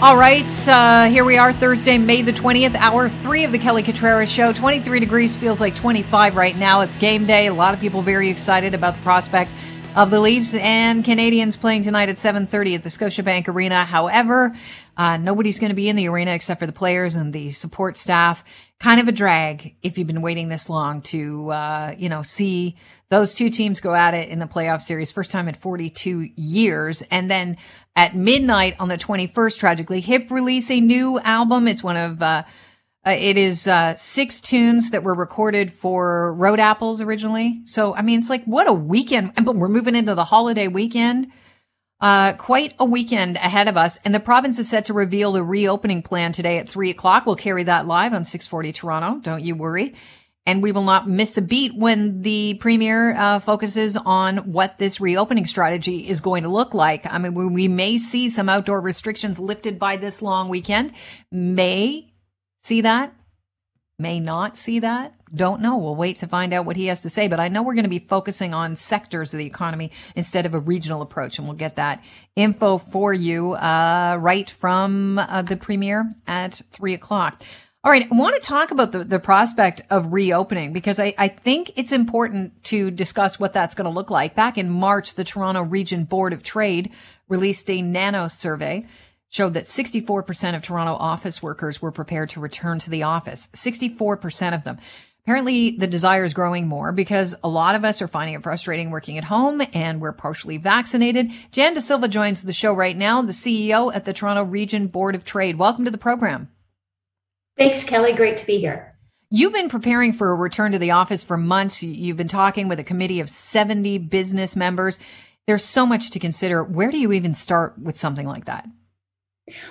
All right, uh, here we are, Thursday, May the 20th, hour three of the Kelly Cutrara Show. 23 degrees feels like 25 right now. It's game day. A lot of people very excited about the prospect of the Leafs and Canadiens playing tonight at 7:30 at the Scotiabank Arena. However, uh, nobody's going to be in the arena except for the players and the support staff. Kind of a drag if you've been waiting this long to, uh, you know, see those two teams go at it in the playoff series. First time in 42 years. And then at midnight on the 21st, Tragically Hip release a new album. It's one of, uh, uh, it is uh, six tunes that were recorded for Road Apples originally. So, I mean, it's like, what a weekend. But we're moving into the holiday weekend. Uh, quite a weekend ahead of us. And the province is set to reveal the reopening plan today at three o'clock. We'll carry that live on 640 Toronto. Don't you worry. And we will not miss a beat when the premier uh, focuses on what this reopening strategy is going to look like. I mean, we may see some outdoor restrictions lifted by this long weekend. May see that. May not see that. Don't know. We'll wait to find out what he has to say. But I know we're going to be focusing on sectors of the economy instead of a regional approach. And we'll get that info for you uh, right from uh, the premier at three o'clock. All right. I want to talk about the, the prospect of reopening because I, I think it's important to discuss what that's going to look like. Back in March, the Toronto Region Board of Trade released a Nanos survey showed that 64% of Toronto office workers were prepared to return to the office. 64% of them. Apparently the desire is growing more because a lot of us are finding it frustrating working at home and we're partially vaccinated. Jan De Silva joins the show right now, the CEO at the Toronto Region Board of Trade. Welcome to the program. Thanks, Kelly. Great to be here. You've been preparing for a return to the office for months. You've been talking with a committee of 70 business members. There's so much to consider. Where do you even start with something like that?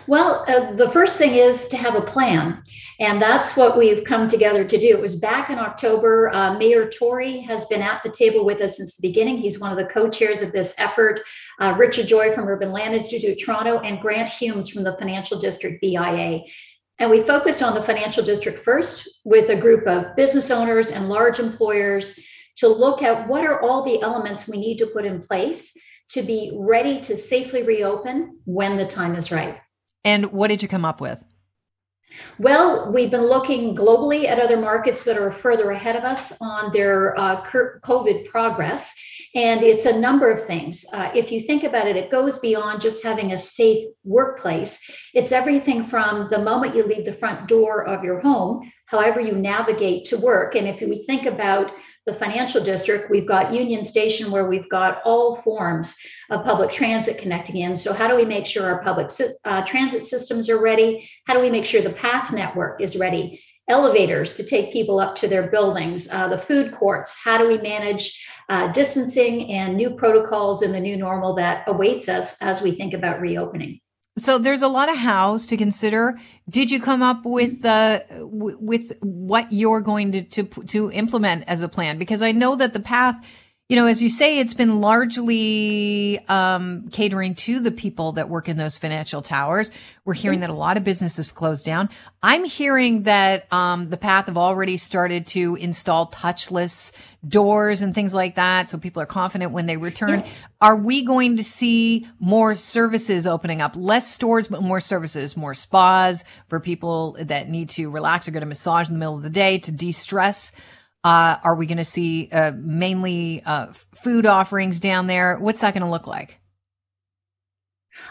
Well, uh, the first thing is to have a plan. And that's what we've come together to do. It was back in October. Uh, Mayor Tory has been at the table with us since the beginning. He's one of the co chairs of this effort. Uh, Richard Joy from Urban Land Institute Toronto and Grant Humes from the Financial District BIA. And we focused on the financial district first with a group of business owners and large employers to look at what are all the elements we need to put in place to be ready to safely reopen when the time is right. And what did you come up with? Well, we've been looking globally at other markets that are further ahead of us on their uh, COVID progress. And it's a number of things. Uh, if you think about it, it goes beyond just having a safe workplace. It's everything from the moment you leave the front door of your home, however you navigate to work. And if we think about the financial district, we've got Union Station where we've got all forms of public transit connecting in. So, how do we make sure our public uh, transit systems are ready? How do we make sure the path network is ready? Elevators to take people up to their buildings, uh, the food courts. How do we manage uh, distancing and new protocols in the new normal that awaits us as we think about reopening? So there's a lot of hows to consider. Did you come up with uh, w- with what you're going to, to to implement as a plan? Because I know that the path you know, as you say, it's been largely um, catering to the people that work in those financial towers. We're hearing that a lot of businesses closed down. I'm hearing that um, the path have already started to install touchless doors and things like that, so people are confident when they return. Yeah. Are we going to see more services opening up? Less stores, but more services, more spas for people that need to relax or get a massage in the middle of the day to de-stress. Uh, are we going to see uh, mainly uh, food offerings down there? What's that going to look like?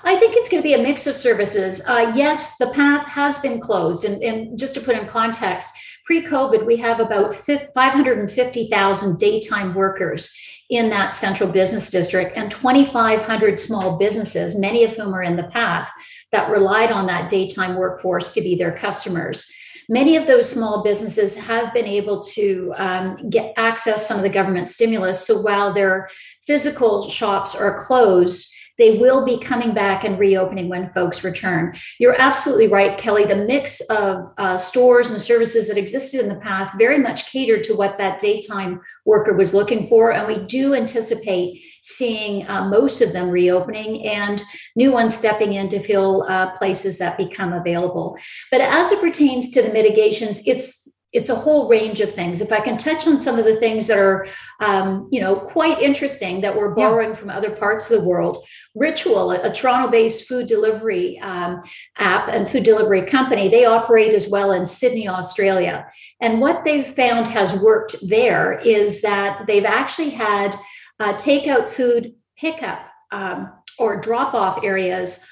I think it's going to be a mix of services. Uh, yes, the path has been closed. And, and just to put in context, pre COVID, we have about 550,000 daytime workers in that central business district and 2,500 small businesses, many of whom are in the path that relied on that daytime workforce to be their customers. Many of those small businesses have been able to um, get access some of the government stimulus. So while their physical shops are closed, they will be coming back and reopening when folks return. You're absolutely right, Kelly. The mix of uh, stores and services that existed in the past very much catered to what that daytime worker was looking for. And we do anticipate seeing uh, most of them reopening and new ones stepping in to fill uh, places that become available. But as it pertains to the mitigations, it's it's a whole range of things. If I can touch on some of the things that are, um, you know, quite interesting that we're borrowing yeah. from other parts of the world, Ritual, a, a Toronto-based food delivery um, app and food delivery company, they operate as well in Sydney, Australia. And what they've found has worked there is that they've actually had uh, takeout food pickup um, or drop-off areas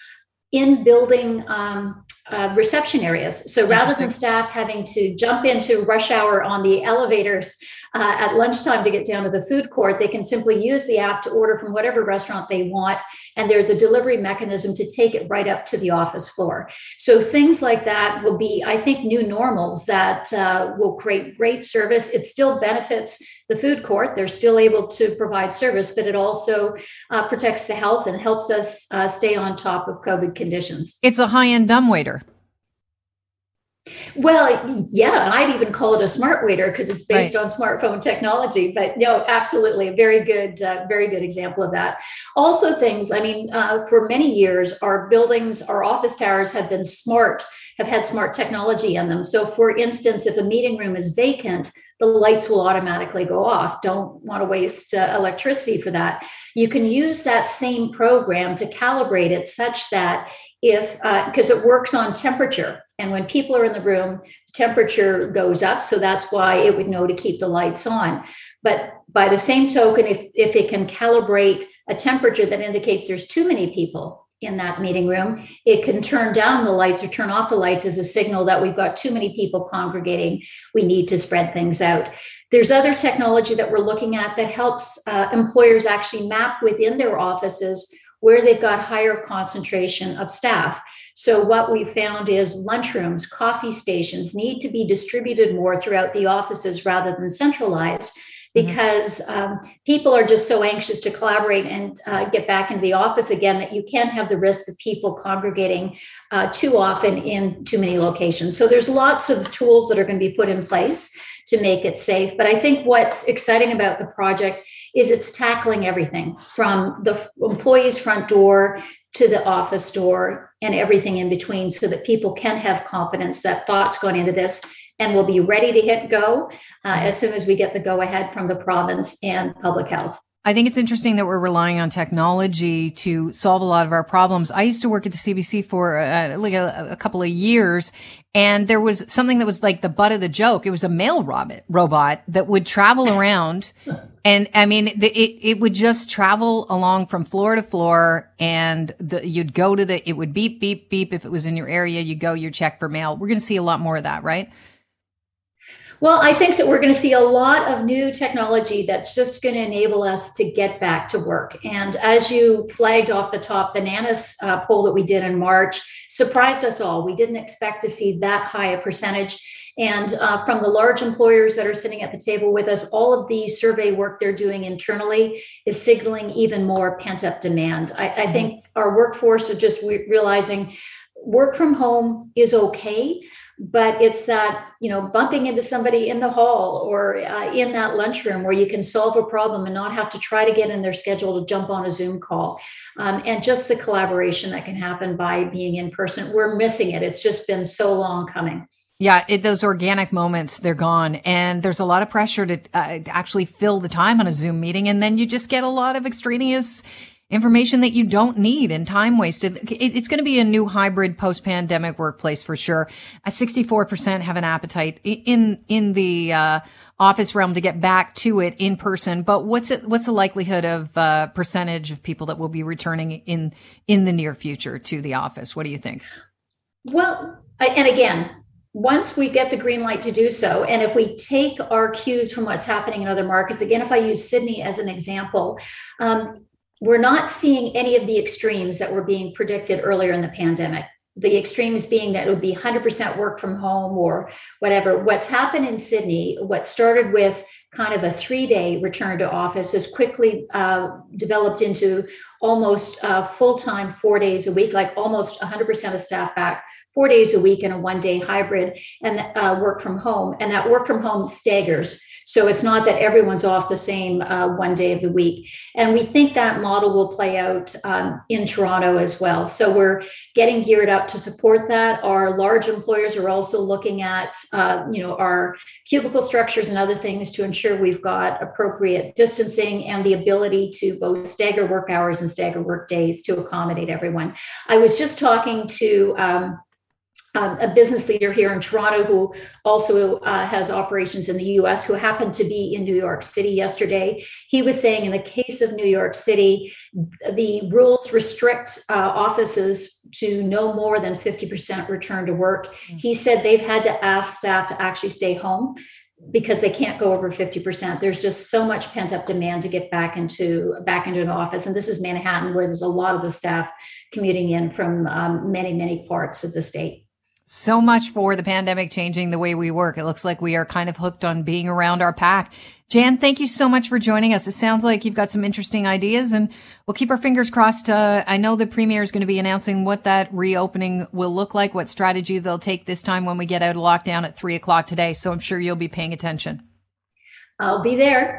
in building um, uh, reception areas. So rather than staff having to jump into rush hour on the elevators uh, at lunchtime to get down to the food court, they can simply use the app to order from whatever restaurant they want. And there's a delivery mechanism to take it right up to the office floor. So things like that will be, I think, new normals that uh, will create great service. It still benefits the food court. They're still able to provide service, but it also uh, protects the health and helps us uh, stay on top of COVID conditions. It's a high end dumbwaiter. Well, yeah, and I'd even call it a smart waiter because it's based right. on smartphone technology. But no, absolutely, a very good, uh, very good example of that. Also, things. I mean, uh, for many years, our buildings, our office towers have been smart, have had smart technology in them. So, for instance, if a meeting room is vacant, the lights will automatically go off. Don't want to waste uh, electricity for that. You can use that same program to calibrate it such that if because uh, it works on temperature and when people are in the room temperature goes up so that's why it would know to keep the lights on. But by the same token if, if it can calibrate a temperature that indicates there's too many people in that meeting room it can turn down the lights or turn off the lights as a signal that we've got too many people congregating. We need to spread things out. There's other technology that we're looking at that helps uh, employers actually map within their offices where they've got higher concentration of staff. So, what we found is lunchrooms, coffee stations need to be distributed more throughout the offices rather than centralized. Because um, people are just so anxious to collaborate and uh, get back into the office again that you can't have the risk of people congregating uh, too often in too many locations. So there's lots of tools that are going to be put in place to make it safe. But I think what's exciting about the project is it's tackling everything from the employee's front door to the office door and everything in between so that people can have confidence that thoughts gone into this and we'll be ready to hit go uh, as soon as we get the go ahead from the province and public health. I think it's interesting that we're relying on technology to solve a lot of our problems. I used to work at the CBC for uh, like a, a, couple of years, and there was something that was like the butt of the joke. It was a mail robot, robot that would travel around. And I mean, the, it, it would just travel along from floor to floor and the, you'd go to the, it would beep, beep, beep. If it was in your area, you go, you check for mail. We're going to see a lot more of that, right? Well, I think that we're going to see a lot of new technology that's just going to enable us to get back to work. And as you flagged off the top, the Nanos uh, poll that we did in March surprised us all. We didn't expect to see that high a percentage. And uh, from the large employers that are sitting at the table with us, all of the survey work they're doing internally is signaling even more pent up demand. I, I think our workforce are just re- realizing work from home is okay but it's that you know bumping into somebody in the hall or uh, in that lunchroom where you can solve a problem and not have to try to get in their schedule to jump on a zoom call um, and just the collaboration that can happen by being in person we're missing it it's just been so long coming yeah, it, those organic moments, they're gone. And there's a lot of pressure to uh, actually fill the time on a Zoom meeting. And then you just get a lot of extraneous information that you don't need and time wasted. It's going to be a new hybrid post-pandemic workplace for sure. 64% have an appetite in, in the, uh, office realm to get back to it in person. But what's it, what's the likelihood of, uh, percentage of people that will be returning in, in the near future to the office? What do you think? Well, and again, once we get the green light to do so, and if we take our cues from what's happening in other markets, again, if I use Sydney as an example, um, we're not seeing any of the extremes that were being predicted earlier in the pandemic. The extremes being that it would be 100% work from home or whatever. What's happened in Sydney, what started with kind of a three day return to office has quickly uh, developed into almost uh, full time, four days a week, like almost 100% of staff back four days a week in a one day hybrid and uh, work from home. And that work from home staggers. So it's not that everyone's off the same uh, one day of the week. And we think that model will play out um, in Toronto as well. So we're getting geared up to support that. Our large employers are also looking at, uh, you know, our cubicle structures and other things to ensure we've got appropriate distancing and the ability to both stagger work hours and stagger work days to accommodate everyone. I was just talking to um, um, a business leader here in Toronto who also uh, has operations in the US, who happened to be in New York City yesterday. He was saying, in the case of New York City, the rules restrict uh, offices to no more than 50% return to work. Mm-hmm. He said they've had to ask staff to actually stay home because they can't go over 50% there's just so much pent up demand to get back into back into an office and this is manhattan where there's a lot of the staff commuting in from um, many many parts of the state so much for the pandemic changing the way we work. It looks like we are kind of hooked on being around our pack. Jan, thank you so much for joining us. It sounds like you've got some interesting ideas and we'll keep our fingers crossed. Uh, I know the premier is going to be announcing what that reopening will look like, what strategy they'll take this time when we get out of lockdown at three o'clock today. So I'm sure you'll be paying attention. I'll be there.